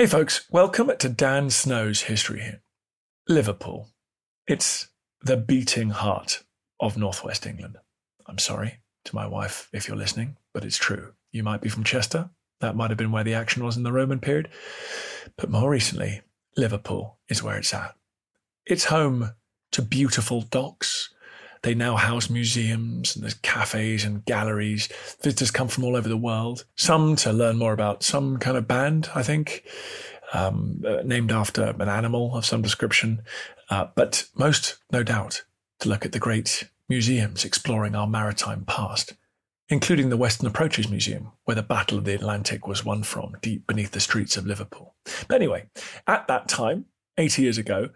Hey folks, welcome to Dan Snow's History Hit. Liverpool. It's the beating heart of northwest England. I'm sorry to my wife if you're listening, but it's true. You might be from Chester. That might have been where the action was in the Roman period. But more recently, Liverpool is where it's at. It's home to beautiful docks. They now house museums and there's cafes and galleries. Visitors come from all over the world. Some to learn more about some kind of band, I think, um, uh, named after an animal of some description. Uh, but most, no doubt, to look at the great museums exploring our maritime past, including the Western Approaches Museum, where the Battle of the Atlantic was won from, deep beneath the streets of Liverpool. But anyway, at that time, 80 years ago,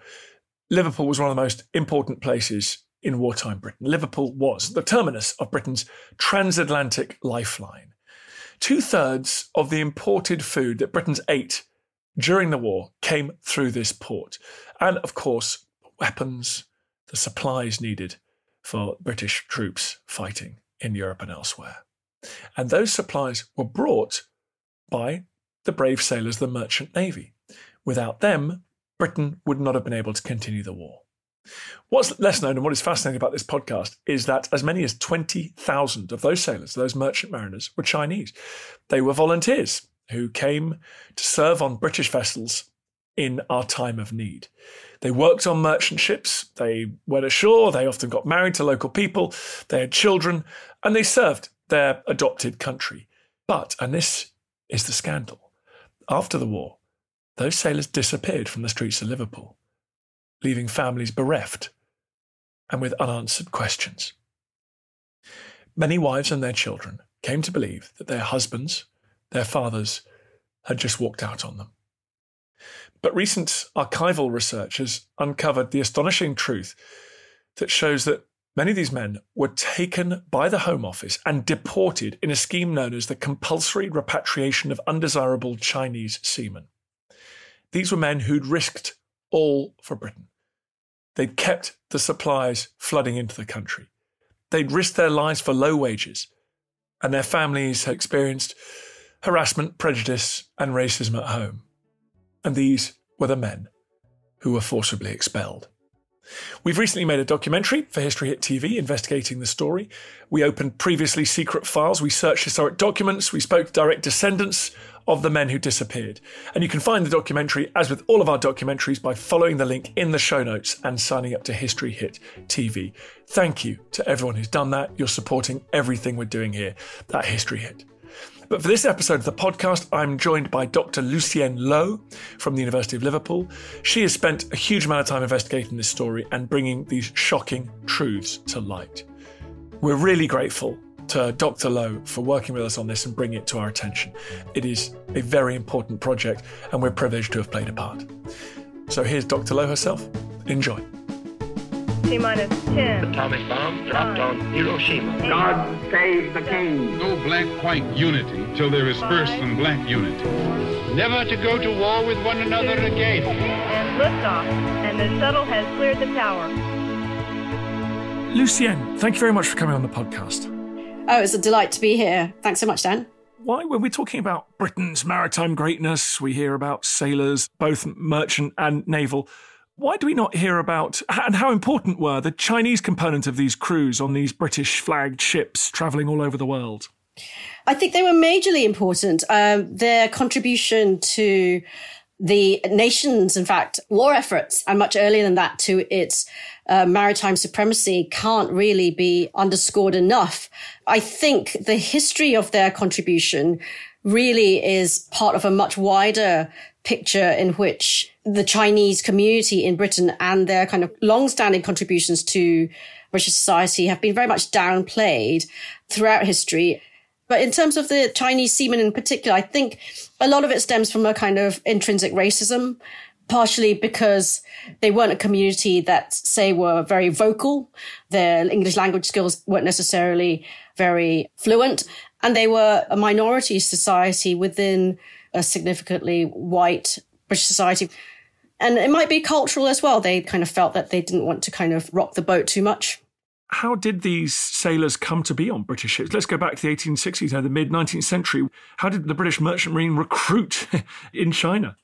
Liverpool was one of the most important places in wartime Britain. Liverpool was the terminus of Britain's transatlantic lifeline. Two thirds of the imported food that Britons ate during the war came through this port. And of course, weapons, the supplies needed for British troops fighting in Europe and elsewhere. And those supplies were brought by the brave sailors, the Merchant Navy. Without them, Britain would not have been able to continue the war. What's less known and what is fascinating about this podcast is that as many as 20,000 of those sailors, those merchant mariners, were Chinese. They were volunteers who came to serve on British vessels in our time of need. They worked on merchant ships, they went ashore, they often got married to local people, they had children, and they served their adopted country. But, and this is the scandal, after the war, those sailors disappeared from the streets of Liverpool, leaving families bereft and with unanswered questions. Many wives and their children came to believe that their husbands, their fathers, had just walked out on them. But recent archival research has uncovered the astonishing truth that shows that many of these men were taken by the Home Office and deported in a scheme known as the compulsory repatriation of undesirable Chinese seamen. These were men who'd risked all for Britain. They'd kept the supplies flooding into the country. They'd risked their lives for low wages, and their families had experienced harassment, prejudice, and racism at home. And these were the men who were forcibly expelled. We've recently made a documentary for History Hit TV investigating the story. We opened previously secret files, we searched historic documents, we spoke to direct descendants of the men who disappeared. And you can find the documentary, as with all of our documentaries, by following the link in the show notes and signing up to History Hit TV. Thank you to everyone who's done that. You're supporting everything we're doing here at History Hit. But for this episode of the podcast, I'm joined by Dr. Lucienne Loh from the University of Liverpool. She has spent a huge amount of time investigating this story and bringing these shocking truths to light. We're really grateful to Dr. Loh for working with us on this and bringing it to our attention. It is a very important project, and we're privileged to have played a part. So here's Dr. Loh herself. Enjoy. T minus 10. Atomic bomb dropped on Hiroshima. God save the king. No black-white unity till there is first some black unity. Never to go to war with one another again. And liftoff. And the shuttle has cleared the tower. Lucienne, thank you very much for coming on the podcast. Oh, it's a delight to be here. Thanks so much, Dan. Why, when we're talking about Britain's maritime greatness, we hear about sailors, both merchant and naval. Why do we not hear about, and how important were the Chinese component of these crews on these British flagged ships travelling all over the world? I think they were majorly important. Um, their contribution to the nation's, in fact, war efforts, and much earlier than that to its uh, maritime supremacy can't really be underscored enough. I think the history of their contribution really is part of a much wider picture in which the Chinese community in Britain and their kind of long-standing contributions to British society have been very much downplayed throughout history. But in terms of the Chinese seamen in particular, I think a lot of it stems from a kind of intrinsic racism, partially because they weren't a community that, say, were very vocal. Their English language skills weren't necessarily very fluent. And they were a minority society within a significantly white British society. And it might be cultural as well. They kind of felt that they didn't want to kind of rock the boat too much how did these sailors come to be on British ships? Let's go back to the 1860s, now uh, the mid 19th century. How did the British Merchant Marine recruit in China?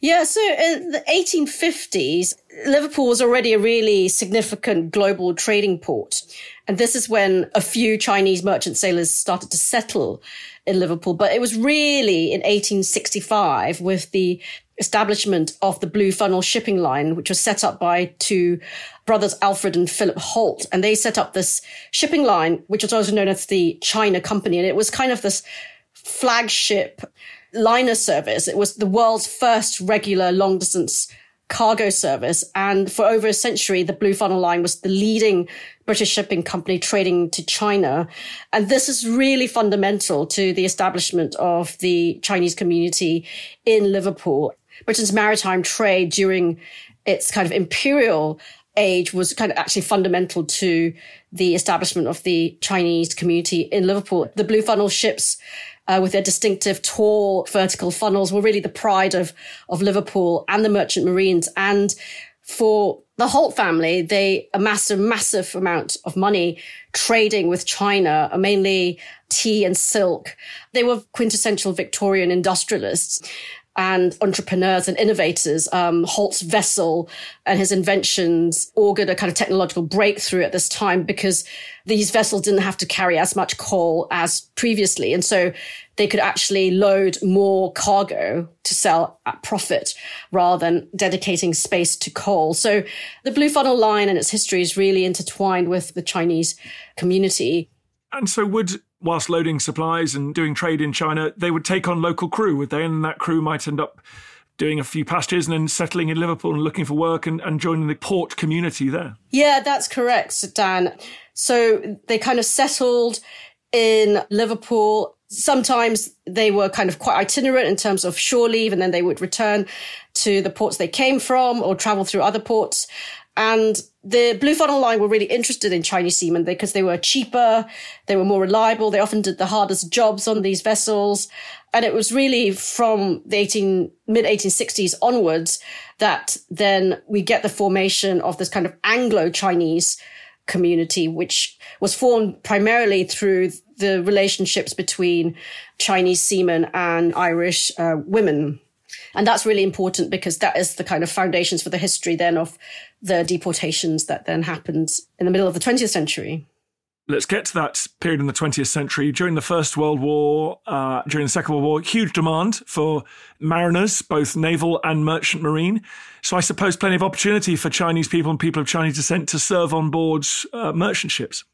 Yeah, so in the 1850s, Liverpool was already a really significant global trading port. And this is when a few Chinese merchant sailors started to settle in Liverpool. But it was really in 1865 with the establishment of the Blue Funnel shipping line, which was set up by two brothers, Alfred and Philip Holt. And they set up this shipping line, which was also known as the China Company. And it was kind of this flagship liner service. It was the world's first regular long distance cargo service. And for over a century, the Blue Funnel Line was the leading British shipping company trading to China. And this is really fundamental to the establishment of the Chinese community in Liverpool. Britain's maritime trade during its kind of imperial age was kind of actually fundamental to the establishment of the Chinese community in Liverpool. The blue funnel ships uh, with their distinctive tall vertical funnels were really the pride of, of Liverpool and the merchant marines. And for the Holt family, they amassed a massive amount of money trading with China, mainly tea and silk. They were quintessential Victorian industrialists and entrepreneurs and innovators. Um, Holt's vessel and his inventions augured a kind of technological breakthrough at this time because these vessels didn't have to carry as much coal as previously. And so they could actually load more cargo to sell at profit rather than dedicating space to coal. So the Blue Funnel line and its history is really intertwined with the Chinese community. And so would whilst loading supplies and doing trade in China, they would take on local crew, would they? And that crew might end up doing a few passages and then settling in Liverpool and looking for work and, and joining the port community there. Yeah, that's correct, Dan. So they kind of settled in Liverpool. Sometimes they were kind of quite itinerant in terms of shore leave, and then they would return to the ports they came from or travel through other ports. And the Blue Funnel Line were really interested in Chinese seamen because they were cheaper, they were more reliable, they often did the hardest jobs on these vessels. And it was really from the 18, mid 1860s onwards that then we get the formation of this kind of Anglo-Chinese community, which was formed primarily through the relationships between Chinese seamen and Irish uh, women. And that's really important because that is the kind of foundations for the history then of the deportations that then happened in the middle of the 20th century. Let's get to that period in the 20th century. During the First World War, uh, during the Second World War, huge demand for mariners, both naval and merchant marine. So I suppose plenty of opportunity for Chinese people and people of Chinese descent to serve on board uh, merchant ships.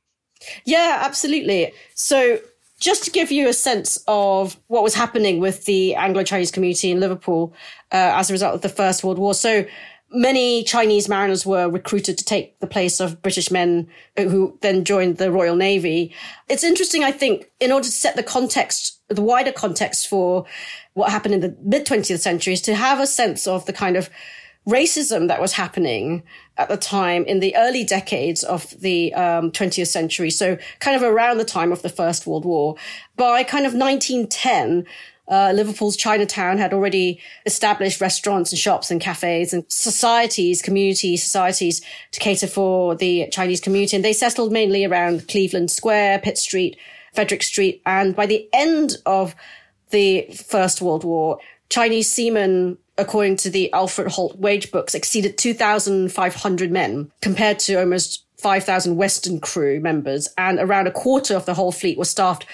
Yeah, absolutely. So just to give you a sense of what was happening with the Anglo-Chinese community in Liverpool uh, as a result of the First World War. So many Chinese mariners were recruited to take the place of British men who then joined the Royal Navy. It's interesting, I think, in order to set the context, the wider context for what happened in the mid 20th century is to have a sense of the kind of racism that was happening at the time in the early decades of the um, 20th century. So kind of around the time of the First World War. By kind of 1910, uh, Liverpool's Chinatown had already established restaurants and shops and cafes and societies, community societies to cater for the Chinese community. And they settled mainly around Cleveland Square, Pitt Street, Frederick Street. And by the end of the First World War, Chinese seamen, according to the Alfred Holt wage books, exceeded 2,500 men compared to almost 5,000 Western crew members. And around a quarter of the whole fleet was staffed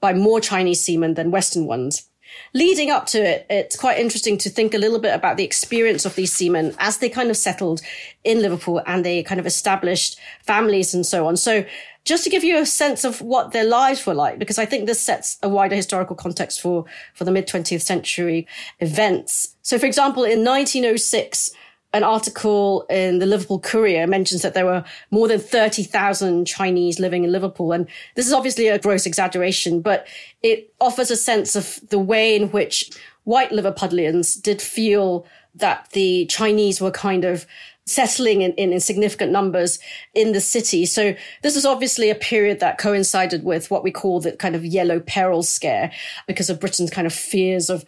by more Chinese seamen than Western ones. Leading up to it, it's quite interesting to think a little bit about the experience of these seamen as they kind of settled in Liverpool and they kind of established families and so on. So just to give you a sense of what their lives were like, because I think this sets a wider historical context for, for the mid 20th century events. So, for example, in 1906, an article in the Liverpool Courier mentions that there were more than 30,000 Chinese living in Liverpool. And this is obviously a gross exaggeration, but it offers a sense of the way in which white Liverpudlians did feel that the Chinese were kind of settling in, in, in, significant numbers in the city. So this is obviously a period that coincided with what we call the kind of yellow peril scare because of Britain's kind of fears of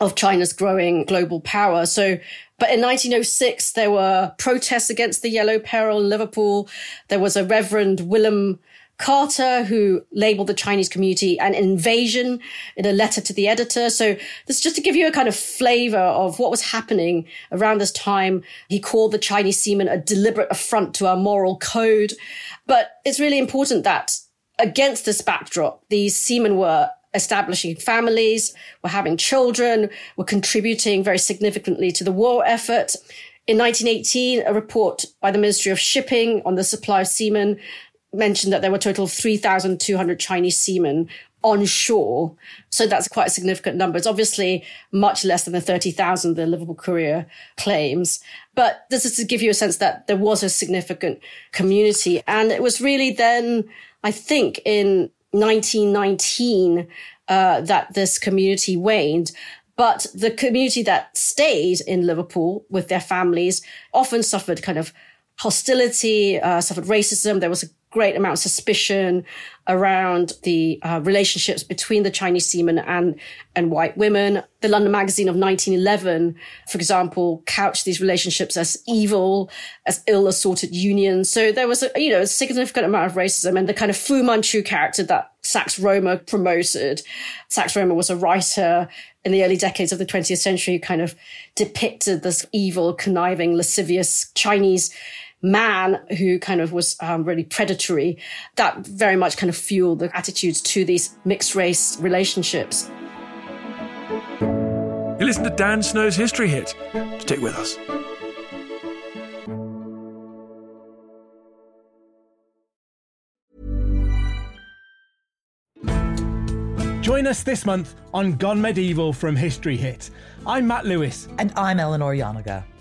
of China's growing global power. So but in 1906, there were protests against the yellow peril in Liverpool. There was a Reverend Willem Carter, who labeled the Chinese community an invasion in a letter to the editor. So this just to give you a kind of flavor of what was happening around this time. He called the Chinese seamen a deliberate affront to our moral code. But it's really important that against this backdrop, these seamen were establishing families, were having children, were contributing very significantly to the war effort. In 1918, a report by the Ministry of Shipping on the supply of seamen mentioned that there were a total of 3,200 Chinese seamen on shore. So that's quite a significant number. It's obviously much less than the 30,000 the Liverpool Courier claims. But this is to give you a sense that there was a significant community. And it was really then, I think, in 1919 uh, that this community waned. But the community that stayed in Liverpool with their families often suffered kind of hostility, uh, suffered racism. There was a great amount of suspicion around the uh, relationships between the Chinese seamen and, and white women. The London Magazine of 1911, for example, couched these relationships as evil, as ill assorted unions. So there was a, you know, a significant amount of racism and the kind of Fu Manchu character that Sax Rohmer promoted. Sax Rohmer was a writer in the early decades of the 20th century who kind of depicted this evil, conniving, lascivious Chinese man who kind of was um, really predatory, that very much kind of fueled the attitudes to these mixed race relationships. You listen to Dan Snow's History Hit. Stick with us. Join us this month on Gone Medieval from History Hit. I'm Matt Lewis. And I'm Eleanor Janega.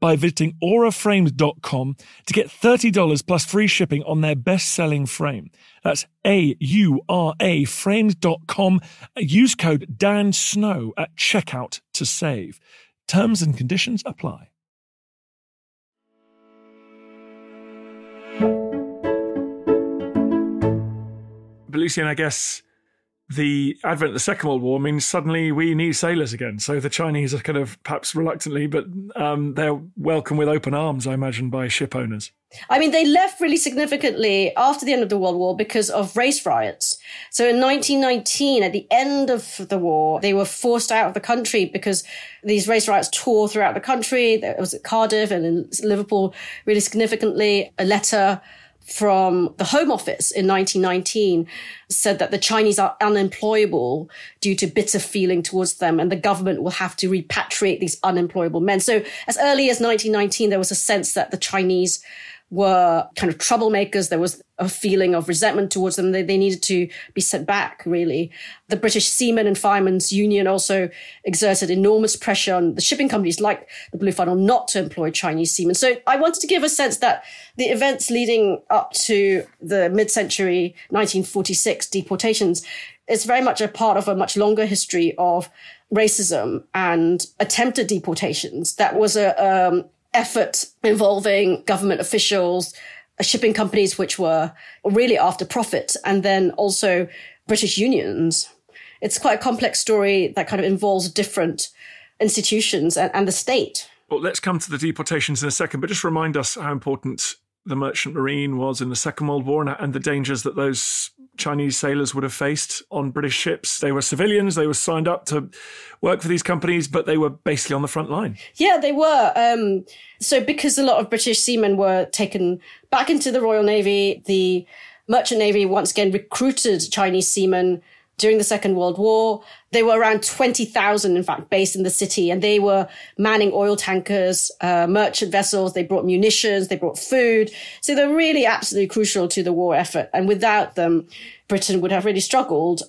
by visiting auraframes.com to get $30 plus free shipping on their best selling frame. That's A U R A frames.com. Use code Dan Snow at checkout to save. Terms and conditions apply. But Lucienne, I guess the advent of the Second World War means suddenly we need sailors again. So the Chinese are kind of perhaps reluctantly, but um, they're welcomed with open arms, I imagine, by ship owners. I mean, they left really significantly after the end of the World War because of race riots. So in 1919, at the end of the war, they were forced out of the country because these race riots tore throughout the country. There was at Cardiff and in Liverpool really significantly. A letter from the Home Office in 1919 said that the Chinese are unemployable due to bitter feeling towards them and the government will have to repatriate these unemployable men. So as early as 1919, there was a sense that the Chinese were kind of troublemakers. There was a feeling of resentment towards them. They, they needed to be sent back, really. The British Seamen and Firemen's Union also exerted enormous pressure on the shipping companies like the Blue Funnel not to employ Chinese seamen. So I wanted to give a sense that the events leading up to the mid-century 1946 deportations is very much a part of a much longer history of racism and attempted deportations. That was a, um, effort involving government officials, uh, shipping companies, which were really after profit, and then also British unions. It's quite a complex story that kind of involves different institutions and, and the state. Well, let's come to the deportations in a second, but just remind us how important the merchant marine was in the Second World War and, the dangers that those Chinese sailors would have faced on British ships. They were civilians, they were signed up to work for these companies, but they were basically on the front line. Yeah, they were. Um, so, because a lot of British seamen were taken back into the Royal Navy, the Merchant Navy once again recruited Chinese seamen during the Second World War. There were around 20,000, in fact, based in the city, and they were manning oil tankers, uh, merchant vessels. They brought munitions, they brought food. So they're really absolutely crucial to the war effort. And without them, Britain would have really struggled.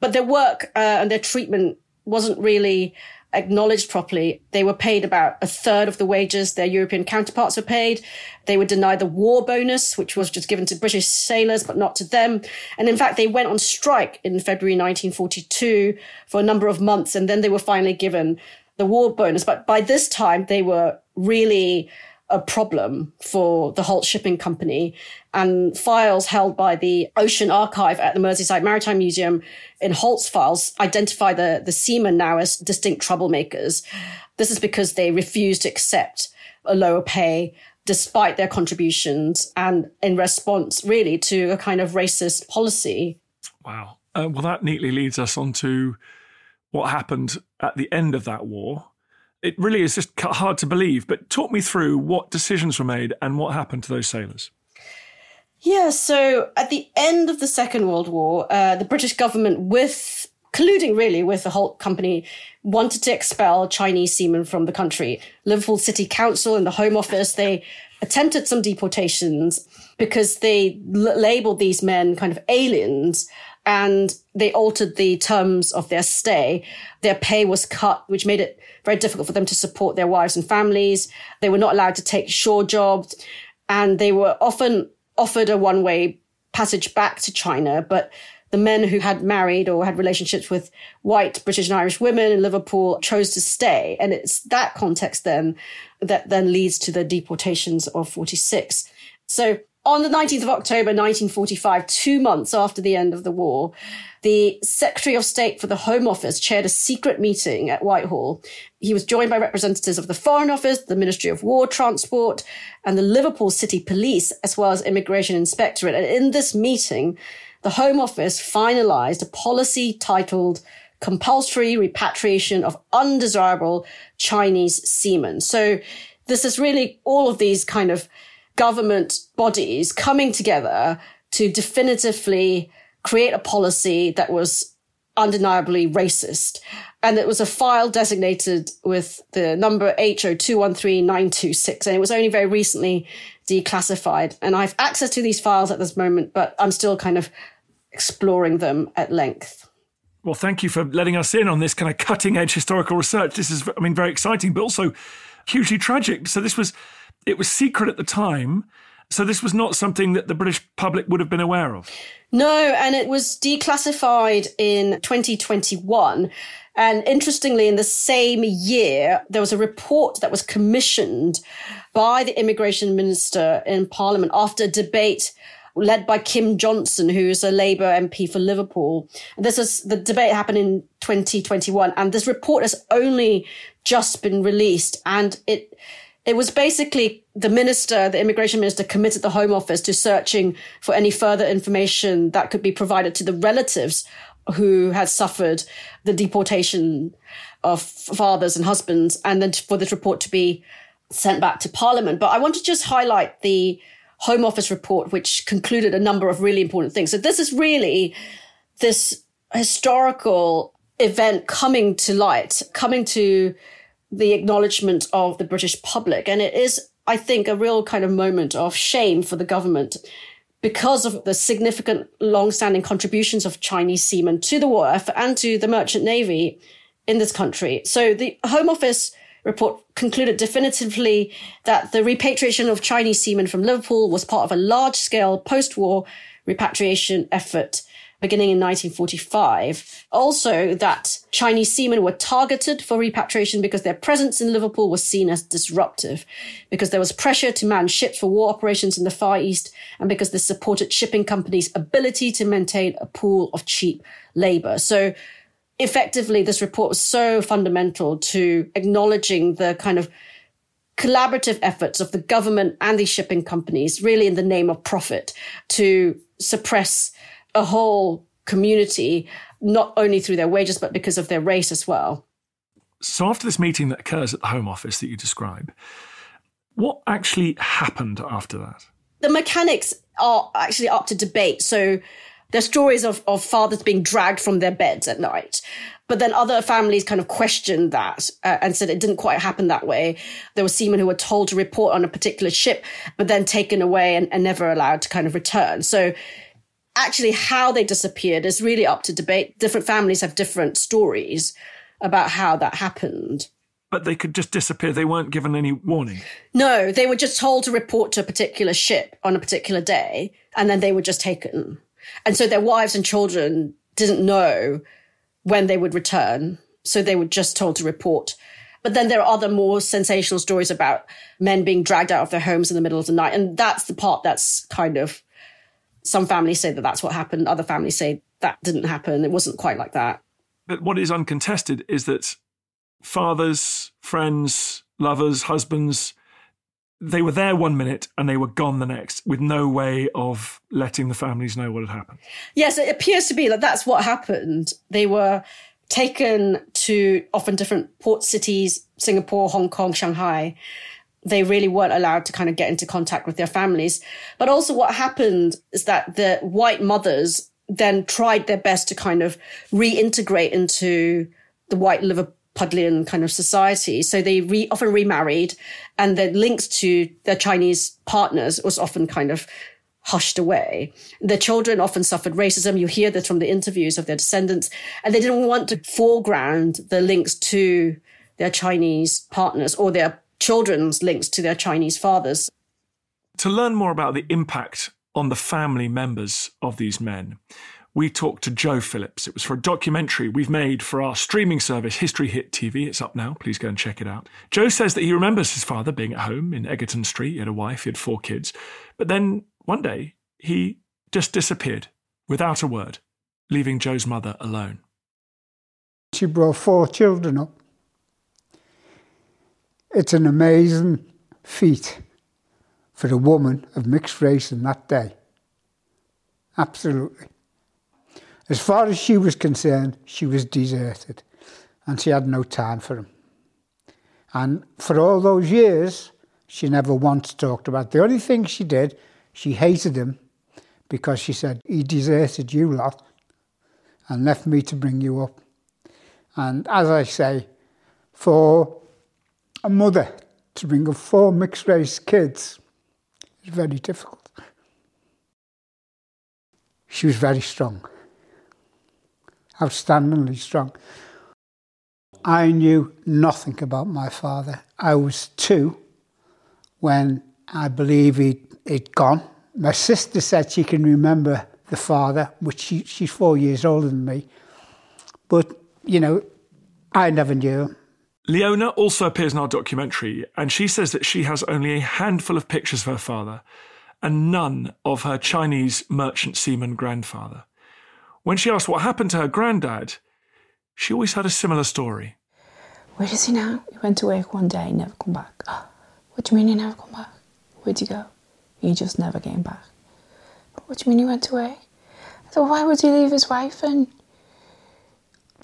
But their work uh, and their treatment wasn't really acknowledged properly. They were paid about a third of the wages their European counterparts were paid. They were denied the war bonus, which was just given to British sailors, but not to them. And in fact, they went on strike in February 1942 for a number of months, and then they were finally given the war bonus. But by this time, they were really a problem for the Holt Shipping Company. And files held by the Ocean Archive at the Merseyside Maritime Museum in Holt's files identify the, the seamen now as distinct troublemakers. This is because they refused to accept a lower pay despite their contributions and in response really to a kind of racist policy. Wow. Uh, well, that neatly leads us on to what happened at the end of that war it really is just hard to believe. But talk me through what decisions were made and what happened to those sailors. Yeah, so at the end of the Second World War, uh, the British government, with colluding really with the Holt Company, wanted to expel Chinese seamen from the country. Liverpool City Council and the Home Office, they attempted some deportations because they l- labeled these men kind of aliens and they altered the terms of their stay. Their pay was cut, which made it very difficult for them to support their wives and families. They were not allowed to take shore jobs and they were often offered a one way passage back to China. But the men who had married or had relationships with white British and Irish women in Liverpool chose to stay. And it's that context then that then leads to the deportations of 46. So on the 19th of October 1945, two months after the end of the war, the Secretary of State for the Home Office chaired a secret meeting at Whitehall. He was joined by representatives of the Foreign Office, the Ministry of War Transport, and the Liverpool City Police, as well as Immigration Inspectorate. And in this meeting, the Home Office finalized a policy titled Compulsory Repatriation of Undesirable Chinese Seamen. So this is really all of these kind of government bodies coming together to definitively create a policy that was undeniably racist. And it was a file designated with the number HO213926. And it was only very recently declassified. And I have access to these files at this moment, but I'm still kind of exploring them at length. Well, thank you for letting us in on this kind of cutting edge historical research. This is, I mean, very exciting, but also hugely tragic. So this was it was secret at the time. So this was not something that the British public would have been aware of. No, and it was declassified in 2021. And interestingly, in the same year, there was a report that was commissioned by the immigration minister in parliament after a debate led by Kim Johnson, who's a Labour MP for Liverpool. And this is the debate happened in 2021, and this report has only just been released, and it it was basically the minister, the immigration minister, committed the Home Office to searching for any further information that could be provided to the relatives who had suffered the deportation of fathers and husbands, and then for this report to be sent back to Parliament. But I want to just highlight the Home Office report, which concluded a number of really important things. So this is really this historical event coming to light, coming to the acknowledgement of the British public. And it is, I think, a real kind of moment of shame for the government because of the significant long-standing contributions of Chinese seamen to the war effort and to the merchant navy in this country. So the Home Office report concluded definitively that the repatriation of Chinese seamen from Liverpool was part of a large scale post war repatriation effort beginning in 1945. Also, that Chinese seamen were targeted for repatriation because their presence in Liverpool was seen as disruptive, because there was pressure to man ships for war operations in the Far East, and because this supported shipping companies' ability to maintain a pool of cheap labor. So effectively, this report was so fundamental to acknowledging the kind of collaborative efforts of the government and these shipping companies, really in the name of profit, to suppress a whole community, not only through their wages, but because of their race as well. So, after this meeting that occurs at the Home Office that you describe, what actually happened after that? The mechanics are actually up to debate. So, there's stories of, of fathers being dragged from their beds at night. But then other families kind of questioned that uh, and said it didn't quite happen that way. There were seamen who were told to report on a particular ship, but then taken away and, and never allowed to kind of return. So actually how they disappeared is really up to debate. Different families have different stories about how that happened. But they could just disappear. They weren't given any warning. No, they were just told to report to a particular ship on a particular day, and then they were just taken. And so their wives and children didn't know when they would return. So they were just told to report. But then there are other more sensational stories about men being dragged out of their homes in the middle of the night. And that's the part that's kind of, some families say that that's what happened. Other families say that didn't happen. It wasn't quite like that. But what is uncontested is that fathers, friends, lovers, husbands, they were there one minute and they were gone the next with no way of letting the families know what had happened. Yes, it appears to be that that's what happened. They were taken to often different port cities, Singapore, Hong Kong, Shanghai. They really weren't allowed to kind of get into contact with their families. But also what happened is that the white mothers then tried their best to kind of reintegrate into the white Liverpudlian kind of society. So they re- often remarried and the links to their Chinese partners was often kind of hushed away. Their children often suffered racism. You hear this from the interviews of their descendants and they didn't want to foreground the links to their Chinese partners or their children's links to their Chinese fathers. To learn more about the impact on the family members of these men, we talked to Joe Phillips. It was for a documentary we've made for our streaming service, History Hit TV. It's up now. Please go and check it out. Joe says that he remembers his father being at home in Egerton Street. He had a wife, he had four kids. But then one day, he just disappeared without a word, leaving Joe's mother alone. She brought four children up. It's an amazing feat for a woman of mixed race in that day. Absolutely. As far as she was concerned, she was deserted and she had no time for him. And for all those years, she never once talked about. The only thing she did, she hated him because she said, he deserted you lot and left me to bring you up. And as I say, for a mother to bring up four mixed race kids is very difficult. She was very strong outstandingly strong. I knew nothing about my father. I was two when I believe he'd, he'd gone. My sister said she can remember the father, which she, she's four years older than me. But, you know, I never knew. Leona also appears in our documentary, and she says that she has only a handful of pictures of her father and none of her Chinese merchant seaman grandfather. When she asked what happened to her granddad, she always had a similar story. Where is he now? He went work one day, never come back. What do you mean he never come back? Where'd he go? He just never came back. What do you mean he went away? I thought, why would he leave his wife and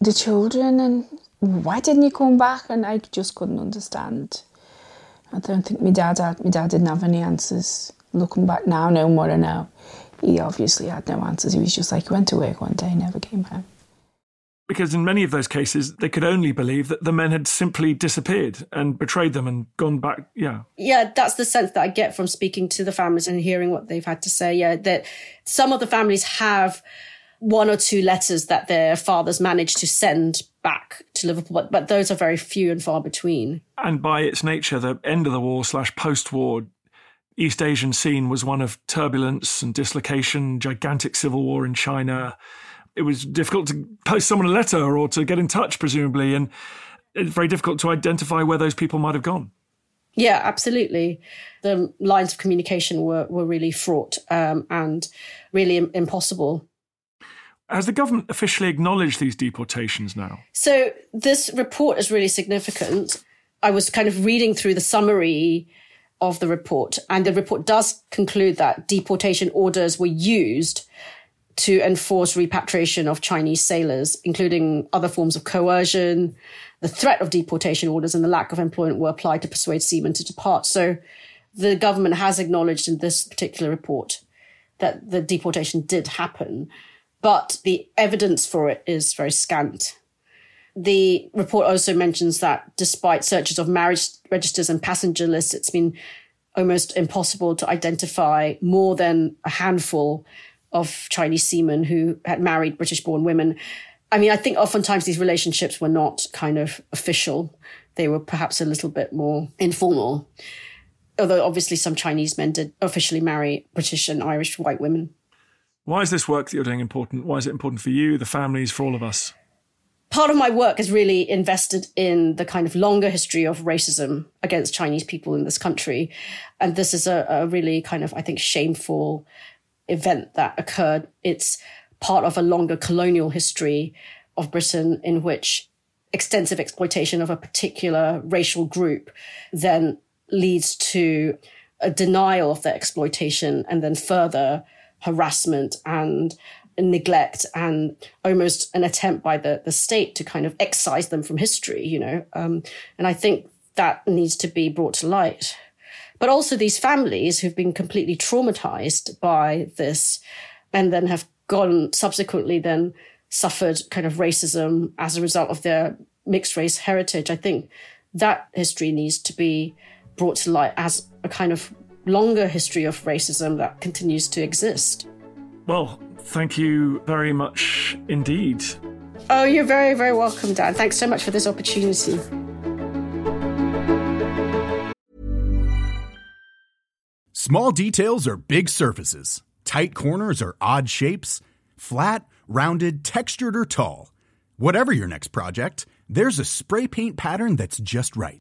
the children and why didn't he come back? And I just couldn't understand. I don't think my dad had, my dad didn't have any answers. Looking back now, no more I know. He obviously had no answers. He was just like, he went to work one day, never came home. Because in many of those cases, they could only believe that the men had simply disappeared and betrayed them and gone back. Yeah. Yeah, that's the sense that I get from speaking to the families and hearing what they've had to say. Yeah, that some of the families have one or two letters that their fathers managed to send back to Liverpool, but, but those are very few and far between. And by its nature, the end of the war slash post war East Asian scene was one of turbulence and dislocation, gigantic civil war in China. It was difficult to post someone a letter or to get in touch, presumably, and it's very difficult to identify where those people might have gone. Yeah, absolutely. The lines of communication were, were really fraught um, and really impossible. Has the government officially acknowledged these deportations now? So, this report is really significant. I was kind of reading through the summary of the report, and the report does conclude that deportation orders were used to enforce repatriation of Chinese sailors, including other forms of coercion. The threat of deportation orders and the lack of employment were applied to persuade seamen to depart. So, the government has acknowledged in this particular report that the deportation did happen but the evidence for it is very scant. The report also mentions that despite searches of marriage registers and passenger lists, it's been almost impossible to identify more than a handful of Chinese seamen who had married British born women. I mean, I think oftentimes these relationships were not kind of official. They were perhaps a little bit more informal. Although obviously some Chinese men did officially marry British and Irish white women. Why is this work that you're doing important? Why is it important for you, the families, for all of us? Part of my work is really invested in the kind of longer history of racism against Chinese people in this country. And this is a, a really kind of, I think, shameful event that occurred. It's part of a longer colonial history of Britain in which extensive exploitation of a particular racial group then leads to a denial of the exploitation and then further harassment and neglect and almost an attempt by the, the state to kind of excise them from history, you know. Um, and I think that needs to be brought to light. But also these families who've been completely traumatized by this and then have gone subsequently then suffered kind of racism as a result of their mixed race heritage. I think that history needs to be brought to light as a kind of longer history of racism that continues to exist. Well, thank you very much indeed. Oh, you're very, very welcome, Dan. Thanks so much for this opportunity. Small details are big surfaces, tight corners are odd shapes, flat, rounded, textured, or tall. Whatever your next project, there's a spray paint pattern that's just right